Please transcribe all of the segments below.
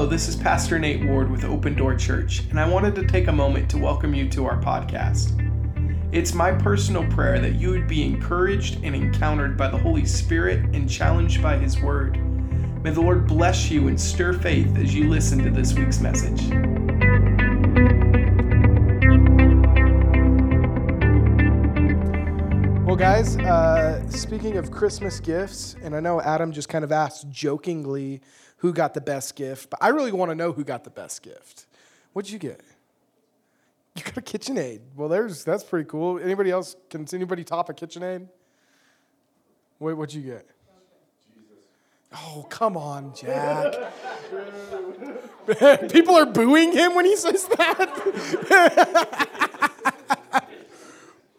Hello, this is Pastor Nate Ward with Open Door Church, and I wanted to take a moment to welcome you to our podcast. It's my personal prayer that you would be encouraged and encountered by the Holy Spirit and challenged by His Word. May the Lord bless you and stir faith as you listen to this week's message. Well, guys, uh, speaking of Christmas gifts, and I know Adam just kind of asked jokingly who got the best gift, but I really want to know who got the best gift. What'd you get? You got a KitchenAid. Well, there's that's pretty cool. Anybody else? Can anybody top a KitchenAid? Wait, what'd you get? Oh, come on, Jack. People are booing him when he says that.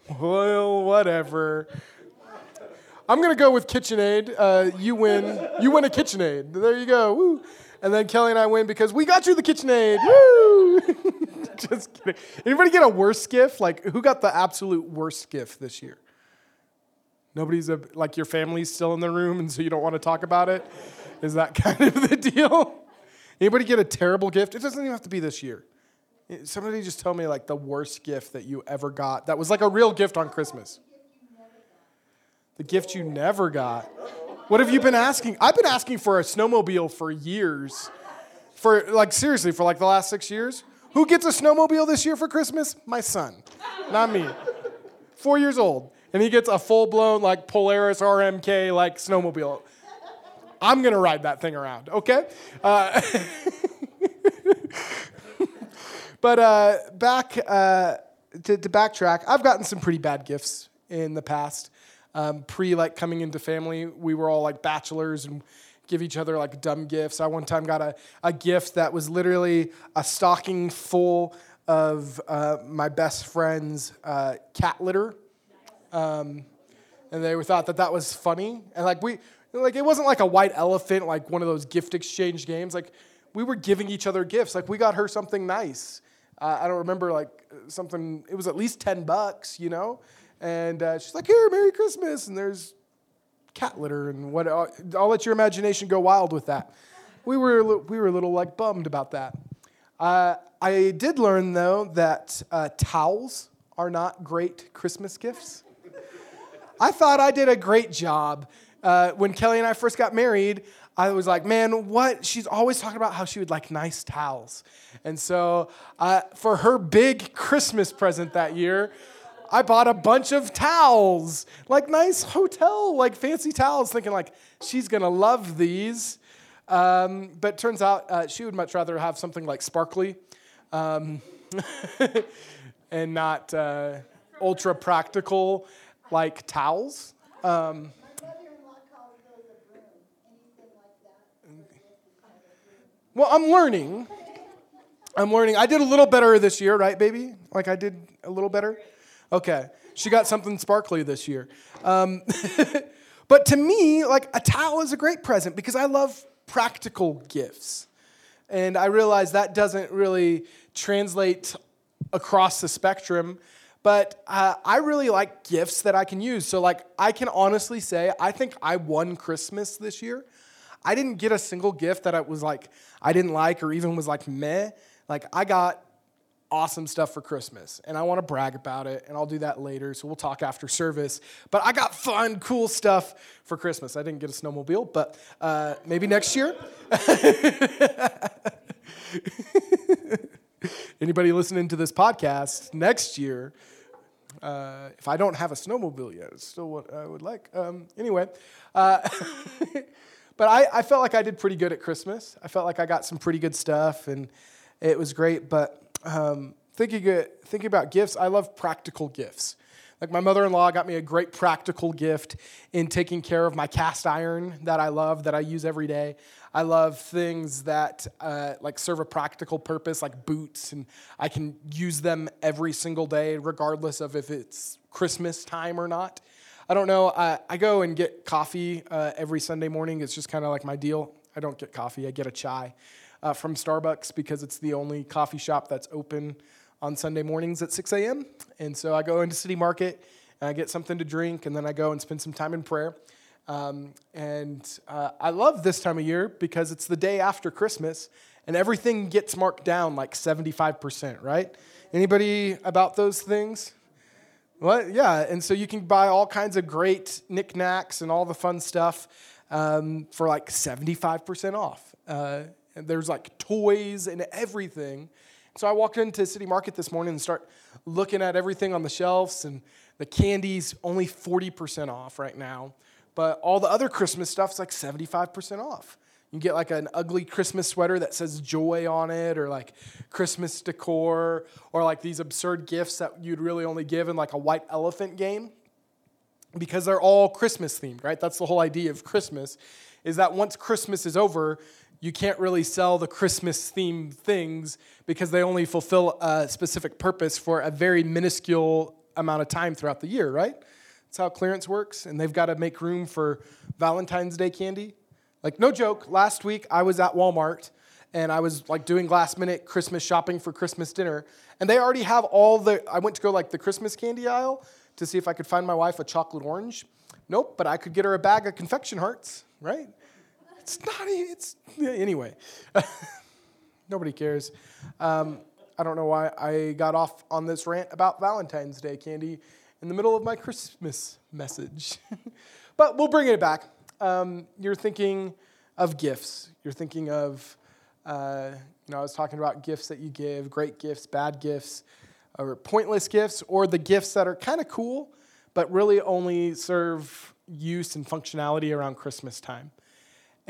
well, whatever. I'm gonna go with KitchenAid. Uh, you win. You win a KitchenAid. There you go. Woo. And then Kelly and I win because we got you the KitchenAid. Woo! Just kidding. Anybody get a worse gift? Like, who got the absolute worst gift this year? Nobody's a, like your family's still in the room, and so you don't want to talk about it. Is that kind of the deal? Anybody get a terrible gift? It doesn't even have to be this year. Somebody just tell me like the worst gift that you ever got that was like a real gift on Christmas. The gift you never got. What have you been asking? I've been asking for a snowmobile for years. For like seriously, for like the last six years. Who gets a snowmobile this year for Christmas? My son, not me. Four years old. And he gets a full blown like Polaris RMK like snowmobile. I'm gonna ride that thing around, okay? Uh, but uh, back uh, to, to, backtrack, I've gotten some pretty bad gifts in the past. Um, pre like coming into family, we were all like bachelors and give each other like dumb gifts. I one time got a, a gift that was literally a stocking full of uh, my best friend's uh, cat litter. Um, and they thought that that was funny. And like we, like it wasn't like a white elephant, like one of those gift exchange games. Like we were giving each other gifts. Like we got her something nice. Uh, I don't remember like something. It was at least ten bucks, you know. And uh, she's like, "Here, Merry Christmas!" And there's cat litter and what. I'll, I'll let your imagination go wild with that. We were we were a little like bummed about that. Uh, I did learn though that uh, towels are not great Christmas gifts. I thought I did a great job uh, when Kelly and I first got married. I was like, man, what? She's always talking about how she would like nice towels. And so uh, for her big Christmas present that year, I bought a bunch of towels, like nice hotel, like fancy towels, thinking like she's gonna love these. Um, but turns out uh, she would much rather have something like sparkly um, and not uh, ultra practical like towels. Um, Well, I'm learning. I'm learning. I did a little better this year, right, baby? Like I did a little better? Okay. She got something sparkly this year. Um, but to me, like a towel is a great present because I love practical gifts. And I realize that doesn't really translate across the spectrum. But uh, I really like gifts that I can use. So, like, I can honestly say, I think I won Christmas this year. I didn't get a single gift that I was like, I didn't like or even was like meh. Like, I got awesome stuff for Christmas, and I want to brag about it, and I'll do that later, so we'll talk after service. But I got fun, cool stuff for Christmas. I didn't get a snowmobile, but uh, maybe next year. Anybody listening to this podcast next year, uh, if I don't have a snowmobile yet, it's still what I would like. Um, anyway, uh, but I, I felt like I did pretty good at Christmas. I felt like I got some pretty good stuff, and it was great. But um, thinking, thinking about gifts, I love practical gifts. Like my mother in law got me a great practical gift in taking care of my cast iron that I love, that I use every day. I love things that uh, like serve a practical purpose, like boots, and I can use them every single day, regardless of if it's Christmas time or not. I don't know. I, I go and get coffee uh, every Sunday morning. It's just kind of like my deal. I don't get coffee. I get a chai uh, from Starbucks because it's the only coffee shop that's open on Sunday mornings at 6 a.m. And so I go into City Market and I get something to drink, and then I go and spend some time in prayer. Um, and uh, I love this time of year because it's the day after Christmas, and everything gets marked down like 75%, right? Anybody about those things? What? Yeah, and so you can buy all kinds of great knickknacks and all the fun stuff um, for like 75% off. Uh, and there's like toys and everything. So I walked into City Market this morning and start looking at everything on the shelves, and the candy's only 40% off right now. But all the other Christmas stuff's like 75% off. You get like an ugly Christmas sweater that says joy on it, or like Christmas decor, or like these absurd gifts that you'd really only give in like a white elephant game because they're all Christmas themed, right? That's the whole idea of Christmas, is that once Christmas is over, you can't really sell the Christmas themed things because they only fulfill a specific purpose for a very minuscule amount of time throughout the year, right? That's how clearance works, and they've got to make room for Valentine's Day candy. Like, no joke, last week I was at Walmart and I was like doing last minute Christmas shopping for Christmas dinner, and they already have all the. I went to go like the Christmas candy aisle to see if I could find my wife a chocolate orange. Nope, but I could get her a bag of confection hearts, right? It's not, it's, anyway. Nobody cares. Um, I don't know why I got off on this rant about Valentine's Day candy in the middle of my Christmas message. but we'll bring it back. Um, you're thinking of gifts. You're thinking of, uh, you know, I was talking about gifts that you give, great gifts, bad gifts or pointless gifts, or the gifts that are kind of cool, but really only serve use and functionality around Christmas time.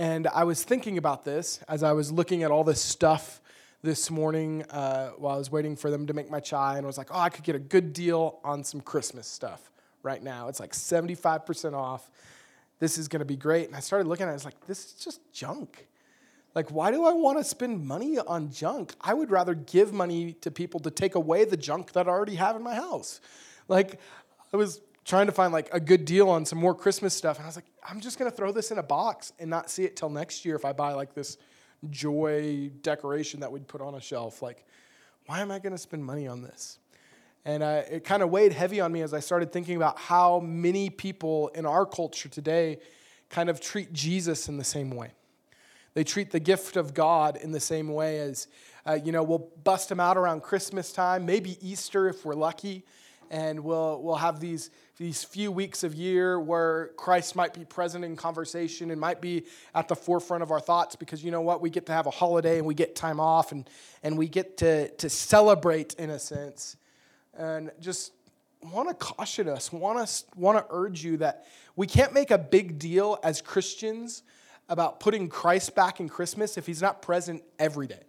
And I was thinking about this as I was looking at all this stuff this morning uh, while I was waiting for them to make my chai, and I was like, oh, I could get a good deal on some Christmas stuff right now. It's like 75% off. This is going to be great. And I started looking at it, I was like, this is just junk. Like, why do I want to spend money on junk? I would rather give money to people to take away the junk that I already have in my house. Like, I was trying to find like a good deal on some more Christmas stuff, and I was like, I'm just gonna throw this in a box and not see it till next year if I buy like this joy decoration that we'd put on a shelf. Like, why am I gonna spend money on this? And uh, it kind of weighed heavy on me as I started thinking about how many people in our culture today kind of treat Jesus in the same way. They treat the gift of God in the same way as, uh, you know, we'll bust them out around Christmas time, maybe Easter if we're lucky, and we'll, we'll have these, these few weeks of year where Christ might be present in conversation and might be at the forefront of our thoughts because you know what? We get to have a holiday and we get time off and, and we get to, to celebrate in a sense. And just want to caution us, want to, want to urge you that we can't make a big deal as Christians about putting Christ back in Christmas if he's not present every day.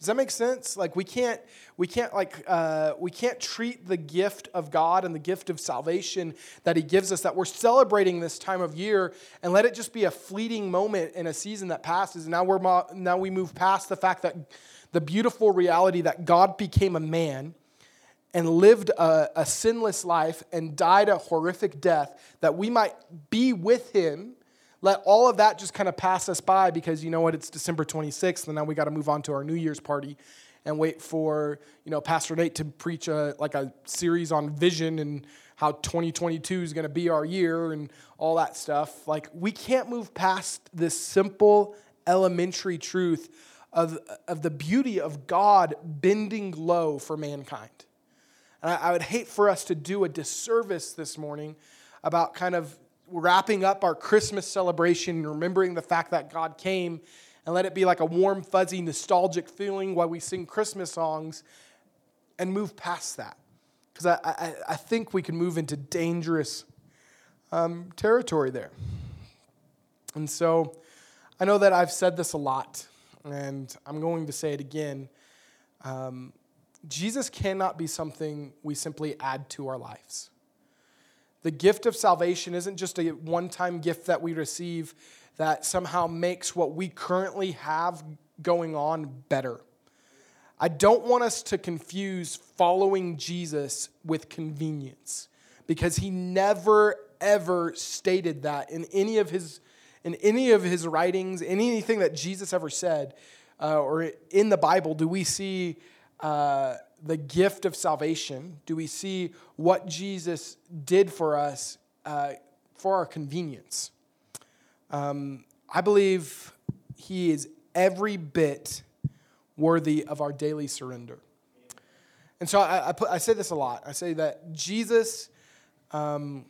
Does that make sense? Like we can't we can't like uh, we can't treat the gift of God and the gift of salvation that He gives us that we're celebrating this time of year and let it just be a fleeting moment in a season that passes. Now we're mo- now we move past the fact that the beautiful reality that God became a man and lived a, a sinless life and died a horrific death that we might be with Him let all of that just kind of pass us by because you know what it's december 26th and now we got to move on to our new year's party and wait for you know pastor nate to preach a like a series on vision and how 2022 is going to be our year and all that stuff. Like we can't move past this simple elementary truth of, of the beauty of god bending low for mankind. And I, I would hate for us to do a disservice this morning about kind of wrapping up our Christmas celebration, remembering the fact that God came, and let it be like a warm, fuzzy, nostalgic feeling while we sing Christmas songs and move past that. Because I, I, I, think we can move into dangerous um, territory there. And so I know that I've said this a lot, and I'm going to say it again. Um, Jesus cannot be something we simply add to our lives. The gift of salvation isn't just a one time gift that we receive that somehow makes what we currently have going on better. I don't want us to confuse following Jesus with convenience because he never ever stated that in any of his in any of his writings, in anything that Jesus ever said, uh, or in the Bible, do we see uh, the gift of salvation? Do we see what Jesus did for us uh, for our convenience? Um, I believe he is every bit worthy of our daily surrender. And so I, I, put, I say this a lot. I say that Jesus um,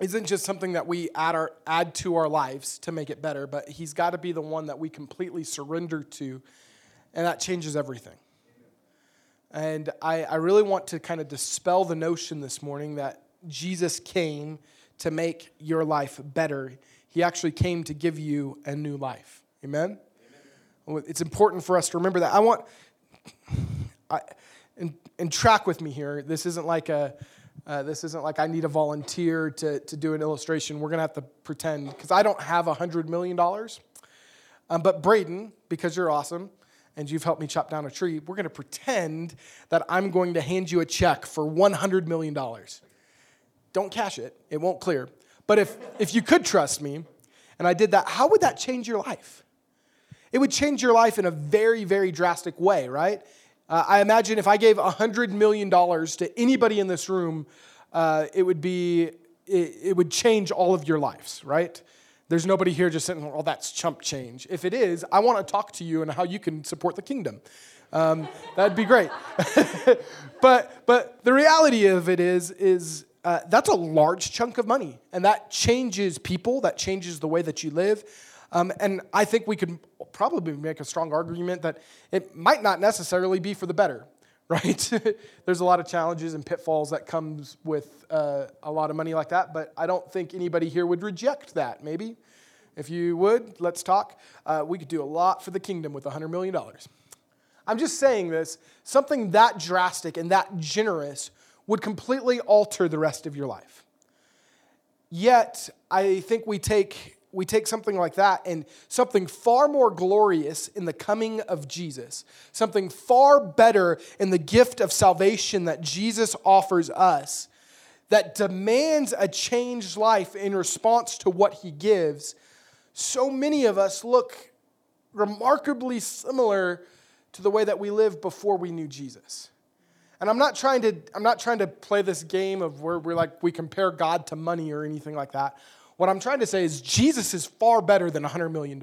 isn't just something that we add, our, add to our lives to make it better, but he's got to be the one that we completely surrender to, and that changes everything. And I, I really want to kind of dispel the notion this morning that Jesus came to make your life better. He actually came to give you a new life. Amen? Amen. It's important for us to remember that. I want, I, and, and track with me here. This isn't like a, uh, this isn't like I need a volunteer to, to do an illustration. We're going to have to pretend, because I don't have $100 million. Um, but Braden, because you're awesome, and you've helped me chop down a tree, we're going to pretend that I'm going to hand you a check for $100 million. Don't cash it, it won't clear. But if, if you could trust me, and I did that, how would that change your life? It would change your life in a very, very drastic way, right? Uh, I imagine if I gave $100 million to anybody in this room, uh, it would be, it, it would change all of your lives, right? There's nobody here just saying, oh, that's chump change. If it is, I want to talk to you and how you can support the kingdom. Um, that'd be great. but, but the reality of it is, is uh, that's a large chunk of money. And that changes people, that changes the way that you live. Um, and I think we could probably make a strong argument that it might not necessarily be for the better right? There's a lot of challenges and pitfalls that comes with uh, a lot of money like that, but I don't think anybody here would reject that. Maybe, if you would, let's talk. Uh, we could do a lot for the kingdom with $100 million. I'm just saying this. Something that drastic and that generous would completely alter the rest of your life. Yet, I think we take we take something like that and something far more glorious in the coming of Jesus, something far better in the gift of salvation that Jesus offers us, that demands a changed life in response to what he gives. So many of us look remarkably similar to the way that we lived before we knew Jesus. And I'm not trying to I'm not trying to play this game of where we're like we compare God to money or anything like that. What I'm trying to say is Jesus is far better than $100 million.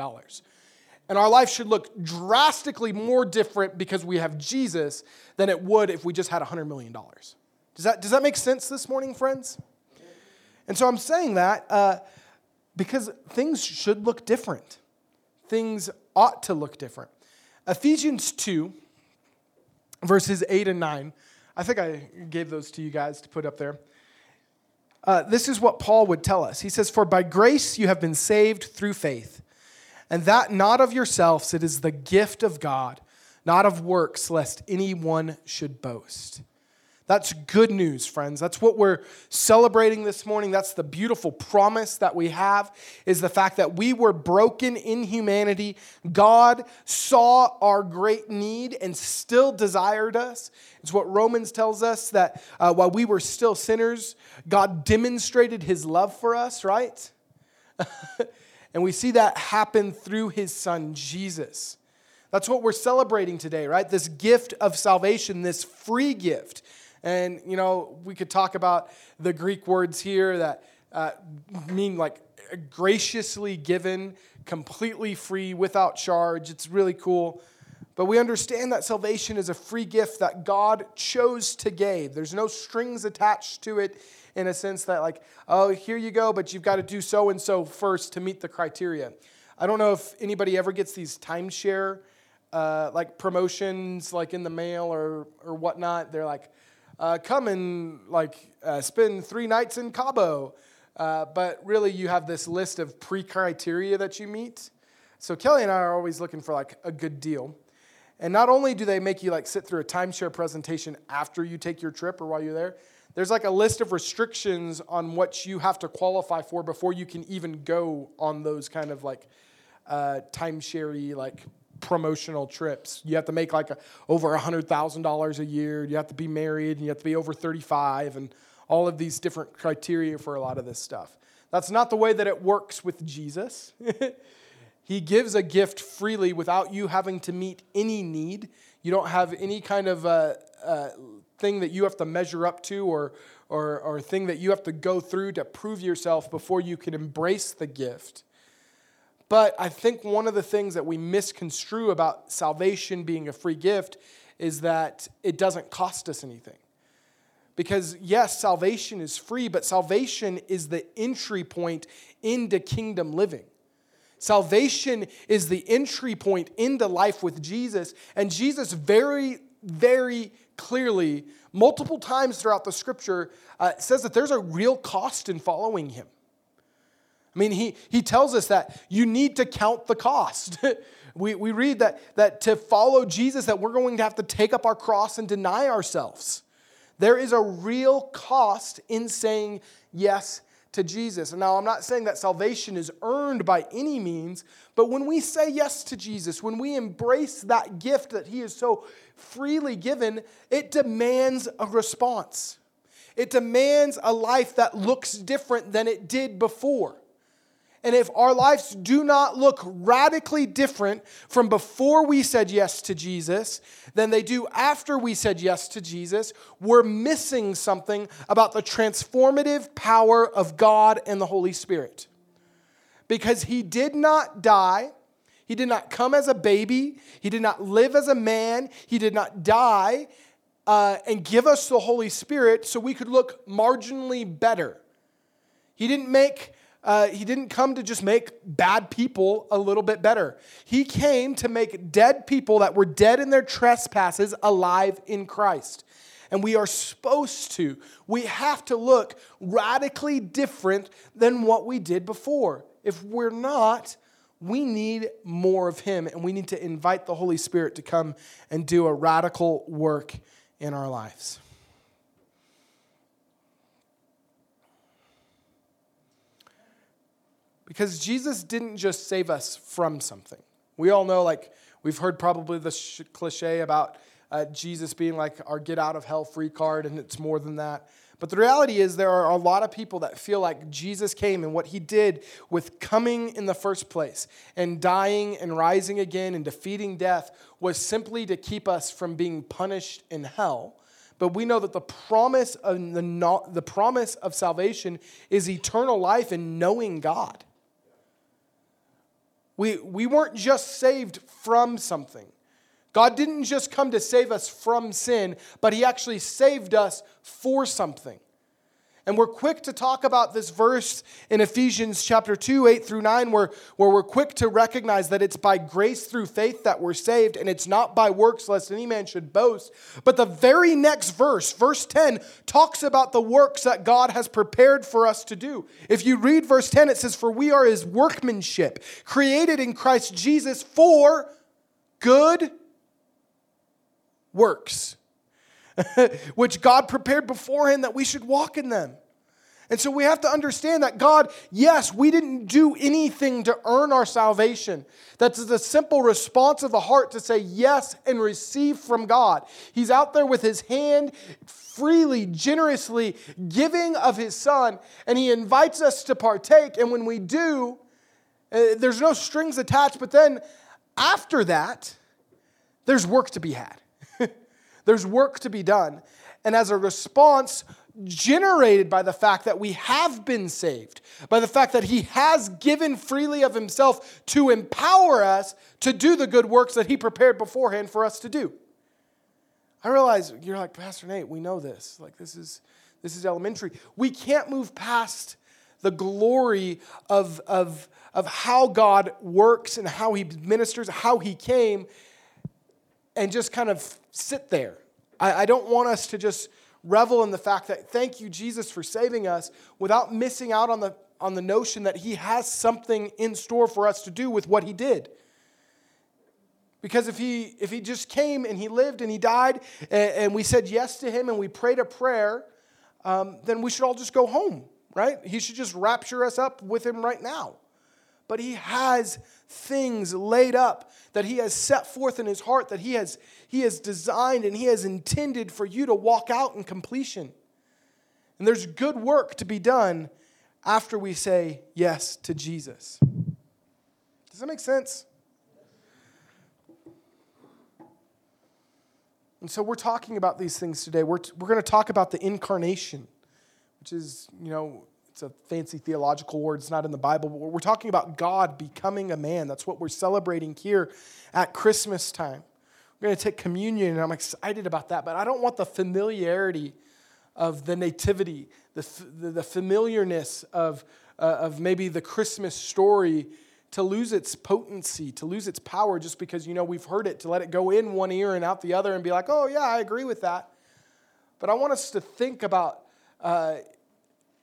And our life should look drastically more different because we have Jesus than it would if we just had $100 million. Does that, does that make sense this morning, friends? And so I'm saying that uh, because things should look different. Things ought to look different. Ephesians 2, verses 8 and 9. I think I gave those to you guys to put up there. Uh, this is what Paul would tell us. He says, For by grace you have been saved through faith, and that not of yourselves, it is the gift of God, not of works, lest anyone should boast. That's good news, friends. That's what we're celebrating this morning. That's the beautiful promise that we have is the fact that we were broken in humanity. God saw our great need and still desired us. It's what Romans tells us that uh, while we were still sinners, God demonstrated his love for us, right? and we see that happen through his son, Jesus. That's what we're celebrating today, right? This gift of salvation, this free gift. And, you know, we could talk about the Greek words here that uh, mean like graciously given, completely free, without charge. It's really cool. But we understand that salvation is a free gift that God chose to give. There's no strings attached to it in a sense that, like, oh, here you go, but you've got to do so and so first to meet the criteria. I don't know if anybody ever gets these timeshare uh, like promotions like in the mail or, or whatnot. They're like, uh, come and like uh, spend three nights in Cabo. Uh, but really, you have this list of pre criteria that you meet. So Kelly and I are always looking for like a good deal. And not only do they make you like sit through a timeshare presentation after you take your trip or while you're there, there's like a list of restrictions on what you have to qualify for before you can even go on those kind of like uh, timeshare like promotional trips. You have to make like a, over $100,000 a year. You have to be married and you have to be over 35 and all of these different criteria for a lot of this stuff. That's not the way that it works with Jesus. he gives a gift freely without you having to meet any need. You don't have any kind of uh, uh, thing that you have to measure up to or, or, or thing that you have to go through to prove yourself before you can embrace the gift. But I think one of the things that we misconstrue about salvation being a free gift is that it doesn't cost us anything. Because, yes, salvation is free, but salvation is the entry point into kingdom living. Salvation is the entry point into life with Jesus. And Jesus very, very clearly, multiple times throughout the scripture, uh, says that there's a real cost in following him. I mean, he, he tells us that you need to count the cost. we, we read that, that to follow Jesus, that we're going to have to take up our cross and deny ourselves. There is a real cost in saying yes to Jesus. And now, I'm not saying that salvation is earned by any means, but when we say yes to Jesus, when we embrace that gift that He is so freely given, it demands a response. It demands a life that looks different than it did before. And if our lives do not look radically different from before we said yes to Jesus than they do after we said yes to Jesus, we're missing something about the transformative power of God and the Holy Spirit. Because He did not die, He did not come as a baby, He did not live as a man, He did not die uh, and give us the Holy Spirit so we could look marginally better. He didn't make uh, he didn't come to just make bad people a little bit better. He came to make dead people that were dead in their trespasses alive in Christ. And we are supposed to, we have to look radically different than what we did before. If we're not, we need more of Him, and we need to invite the Holy Spirit to come and do a radical work in our lives. Because Jesus didn't just save us from something. We all know, like, we've heard probably the sh- cliche about uh, Jesus being like our get out of hell free card, and it's more than that. But the reality is, there are a lot of people that feel like Jesus came and what he did with coming in the first place and dying and rising again and defeating death was simply to keep us from being punished in hell. But we know that the promise of, the, the promise of salvation is eternal life and knowing God. We, we weren't just saved from something. God didn't just come to save us from sin, but He actually saved us for something. And we're quick to talk about this verse in Ephesians chapter 2, 8 through 9, where, where we're quick to recognize that it's by grace through faith that we're saved, and it's not by works, lest any man should boast. But the very next verse, verse 10, talks about the works that God has prepared for us to do. If you read verse 10, it says, For we are his workmanship, created in Christ Jesus for good works which God prepared beforehand that we should walk in them. And so we have to understand that God, yes, we didn't do anything to earn our salvation. That's the simple response of the heart to say yes and receive from God. He's out there with his hand freely, generously giving of his son, and he invites us to partake. And when we do, uh, there's no strings attached, but then after that, there's work to be had. There's work to be done. And as a response, generated by the fact that we have been saved, by the fact that He has given freely of Himself to empower us to do the good works that He prepared beforehand for us to do. I realize you're like, Pastor Nate, we know this. Like, this is, this is elementary. We can't move past the glory of, of, of how God works and how He ministers, how He came, and just kind of sit there. I, I don't want us to just revel in the fact that thank you, Jesus, for saving us without missing out on the, on the notion that He has something in store for us to do with what He did. Because if he, if he just came and he lived and he died and, and we said yes to him and we prayed a prayer, um, then we should all just go home, right? He should just rapture us up with him right now. But he has things laid up that he has set forth in his heart that he has, he has designed and he has intended for you to walk out in completion. And there's good work to be done after we say yes to Jesus. Does that make sense? And so we're talking about these things today. We're, we're going to talk about the incarnation, which is, you know, It's a fancy theological word. It's not in the Bible, but we're talking about God becoming a man. That's what we're celebrating here at Christmas time. We're going to take communion, and I'm excited about that, but I don't want the familiarity of the nativity, the, the, the familiarness of, uh, of maybe the Christmas story to lose its potency, to lose its power just because, you know, we've heard it, to let it go in one ear and out the other and be like, oh, yeah, I agree with that. But I want us to think about uh,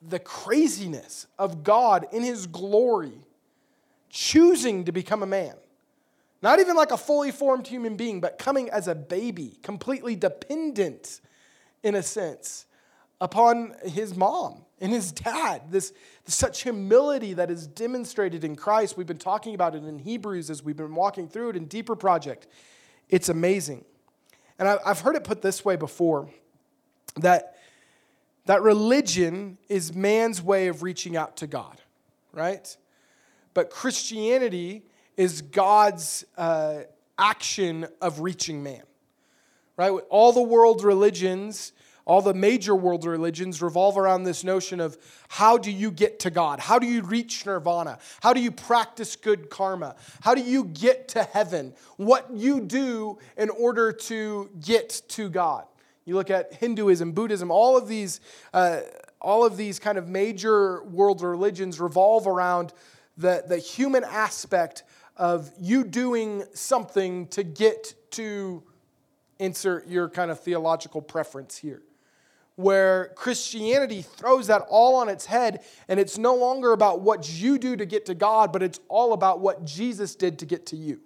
the craziness of God in His glory choosing to become a man. Not even like a fully formed human being, but coming as a baby, completely dependent, in a sense, upon his mom and his dad. This, such humility that is demonstrated in Christ. We've been talking about it in Hebrews as we've been walking through it in Deeper Project. It's amazing. And I, I've heard it put this way before that, that religion is man's way of reaching out to God, right? But Christianity is God's uh, action of reaching man, right? All the world's religions all the major world religions revolve around this notion of how do you get to God? How do you reach nirvana? How do you practice good karma? How do you get to heaven? What you do in order to get to God. You look at Hinduism, Buddhism, all of these, uh, all of these kind of major world religions revolve around the, the human aspect of you doing something to get to insert your kind of theological preference here where Christianity throws that all on its head, and it's no longer about what you do to get to God, but it's all about what Jesus did to get to you.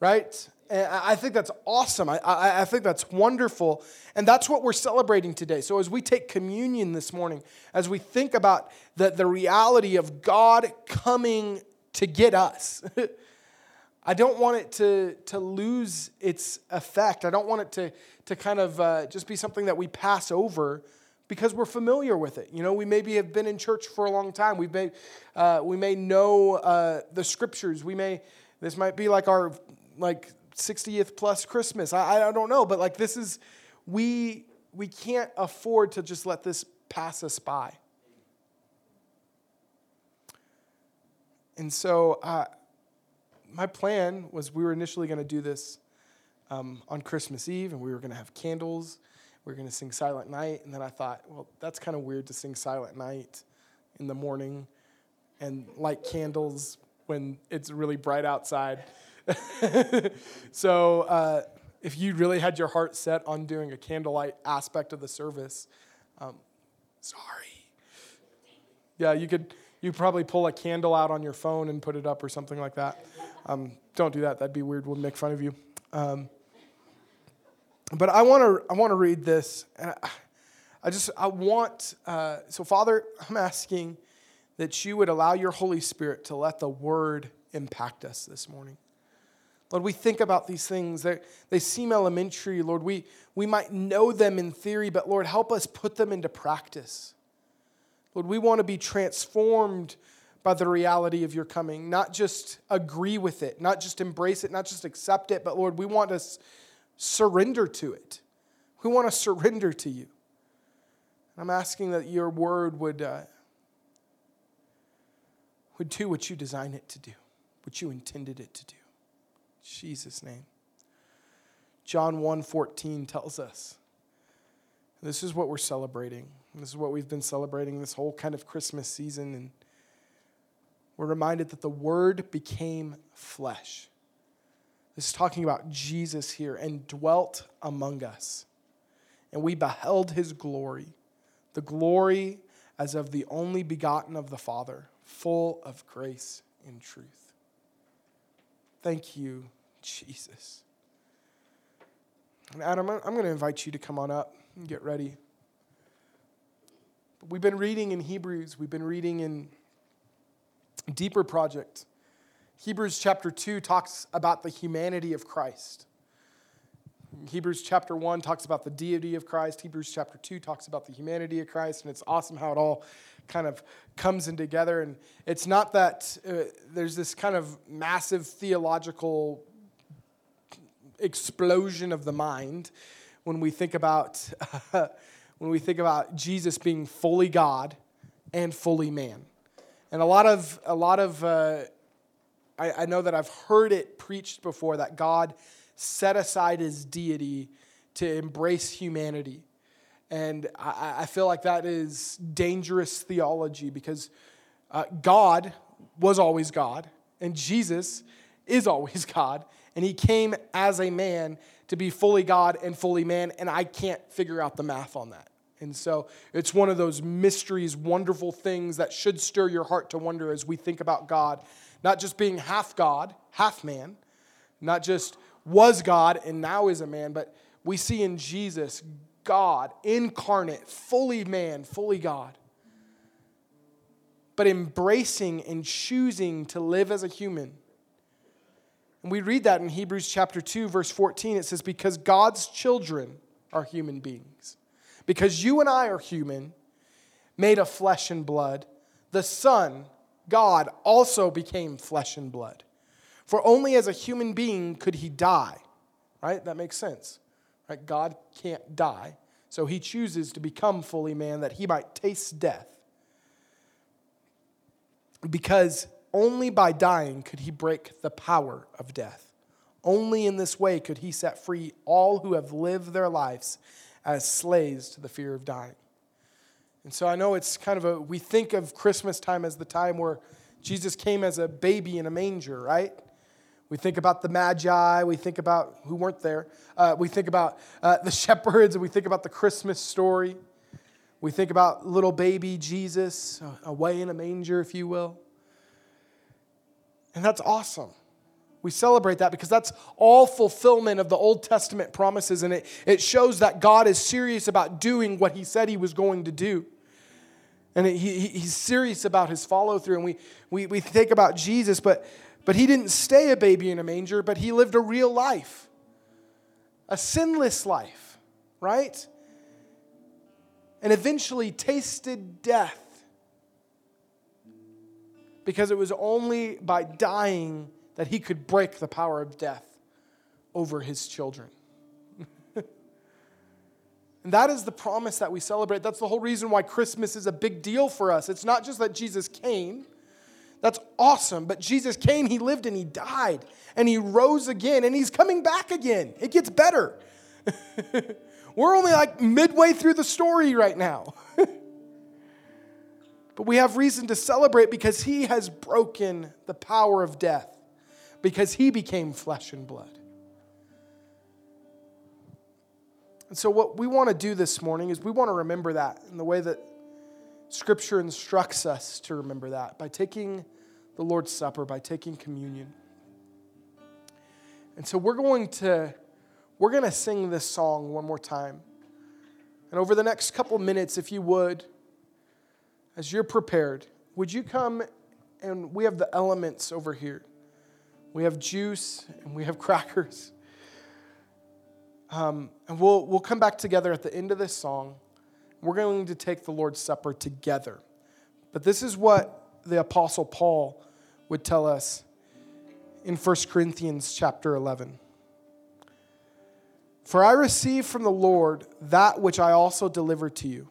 Right? And I think that's awesome. I, I, I, think that's wonderful. And that's what we're celebrating today. So, as we take communion this morning, as we think about the, the reality of God coming to get us, I don't want it to, to lose its effect. I don't want it to, to kind of uh, just be something that we pass over because we're familiar with it. You know, we maybe have been in church for a long time. We may, uh, we may know uh, the scriptures. We may, this might be like our like 60th plus Christmas. I, I don't know, but like this is, we, we can't afford to just let this pass us by. And so, uh, my plan was we were initially going to do this um, on Christmas Eve, and we were going to have candles. We were going to sing Silent Night, and then I thought, well, that's kind of weird to sing Silent Night in the morning and light candles when it's really bright outside. so, uh, if you really had your heart set on doing a candlelight aspect of the service, um, sorry. Yeah, you could you probably pull a candle out on your phone and put it up or something like that. Um, don't do that. That'd be weird. We'll make fun of you. Um, but I want to I want to read this, and I, I just I want uh, so Father, I'm asking that you would allow your Holy Spirit to let the Word impact us this morning. Lord, we think about these things. They, they seem elementary. Lord, we, we might know them in theory, but Lord, help us put them into practice. Lord, we want to be transformed by the reality of your coming, not just agree with it, not just embrace it, not just accept it, but Lord, we want to surrender to it. We want to surrender to you. And I'm asking that your word would, uh, would do what you designed it to do, what you intended it to do. Jesus' name. John 1:14 tells us. This is what we're celebrating. This is what we've been celebrating this whole kind of Christmas season and we're reminded that the Word became flesh. This is talking about Jesus here and dwelt among us. And we beheld his glory, the glory as of the only begotten of the Father, full of grace and truth. Thank you, Jesus. And Adam, I'm going to invite you to come on up and get ready. We've been reading in Hebrews, we've been reading in deeper project. Hebrews chapter 2 talks about the humanity of Christ. Hebrews chapter 1 talks about the deity of Christ. Hebrews chapter 2 talks about the humanity of Christ. And it's awesome how it all kind of comes in together. And it's not that uh, there's this kind of massive theological explosion of the mind when we think about, when we think about Jesus being fully God and fully man. And a lot of, a lot of uh, I, I know that I've heard it preached before that God set aside his deity to embrace humanity. And I, I feel like that is dangerous theology because uh, God was always God, and Jesus is always God, and he came as a man to be fully God and fully man, and I can't figure out the math on that. And so it's one of those mysteries, wonderful things that should stir your heart to wonder as we think about God, not just being half God, half man, not just was God and now is a man, but we see in Jesus God incarnate, fully man, fully God, but embracing and choosing to live as a human. And we read that in Hebrews chapter 2, verse 14. It says, Because God's children are human beings. Because you and I are human, made of flesh and blood, the Son, God, also became flesh and blood. For only as a human being could he die. Right? That makes sense. Right? God can't die. So he chooses to become fully man that he might taste death. Because only by dying could he break the power of death. Only in this way could he set free all who have lived their lives as slaves to the fear of dying. And so I know it's kind of a, we think of Christmas time as the time where Jesus came as a baby in a manger, right? We think about the Magi, we think about who weren't there, uh, we think about uh, the shepherds, and we think about the Christmas story. We think about little baby Jesus uh, away in a manger, if you will. And that's awesome. We celebrate that because that's all fulfillment of the Old Testament promises, and it, it shows that God is serious about doing what He said He was going to do. And it, he, He's serious about His follow through. And we, we, we think about Jesus, but, but He didn't stay a baby in a manger, but He lived a real life, a sinless life, right? And eventually tasted death because it was only by dying that he could break the power of death over his children. and that is the promise that we celebrate. That's the whole reason why Christmas is a big deal for us. It's not just that Jesus came, that's awesome, but Jesus came, he lived, and he died, and he rose again, and he's coming back again. It gets better. We're only like midway through the story right now. but we have reason to celebrate because he has broken the power of death because he became flesh and blood. And so, what we want to do this morning is we want to remember that in the way that Scripture instructs us to remember that by taking the Lord's Supper, by taking communion. And so, we're going to. We're going to sing this song one more time. And over the next couple minutes, if you would, as you're prepared, would you come and we have the elements over here we have juice, and we have crackers. Um, and we'll, we'll come back together at the end of this song. We're going to take the Lord's Supper together. But this is what the Apostle Paul would tell us in 1 Corinthians chapter 11. For I received from the Lord that which I also delivered to you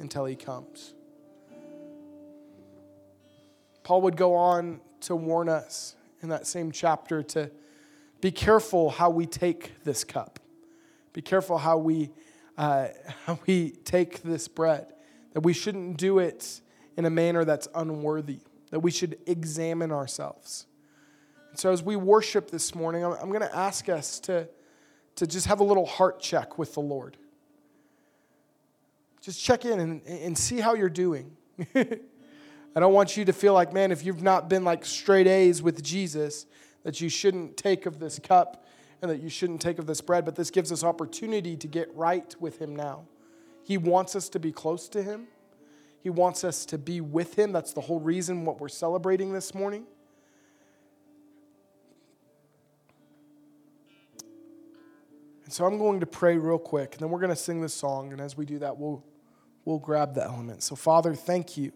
until he comes. Paul would go on to warn us in that same chapter to be careful how we take this cup. Be careful how we, uh, how we take this bread. That we shouldn't do it in a manner that's unworthy. That we should examine ourselves. And so as we worship this morning, I'm, I'm going to ask us to, to just have a little heart check with the Lord. Just check in and, and see how you're doing. I don't want you to feel like, man, if you've not been like straight A's with Jesus, that you shouldn't take of this cup and that you shouldn't take of this bread, but this gives us opportunity to get right with Him now. He wants us to be close to Him. He wants us to be with Him. That's the whole reason what we're celebrating this morning. And so I'm going to pray real quick, and then we're going to sing this song. And as we do that, we'll, we'll grab the element. So, Father, thank you.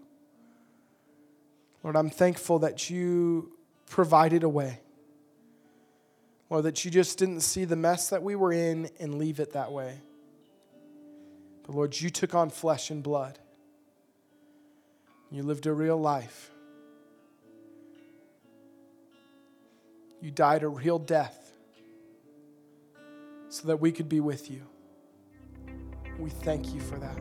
Lord, I'm thankful that you provided a way. Or that you just didn't see the mess that we were in and leave it that way. But Lord, you took on flesh and blood. You lived a real life. You died a real death so that we could be with you. We thank you for that.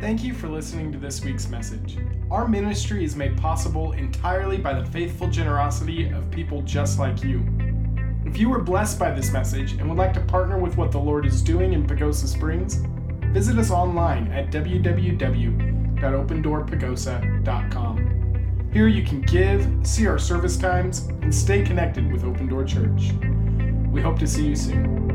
Thank you for listening to this week's message. Our ministry is made possible entirely by the faithful generosity of people just like you. If you were blessed by this message and would like to partner with what the Lord is doing in Pagosa Springs, visit us online at www.opendoorpagosa.com. Here you can give, see our service times, and stay connected with Open Door Church. We hope to see you soon.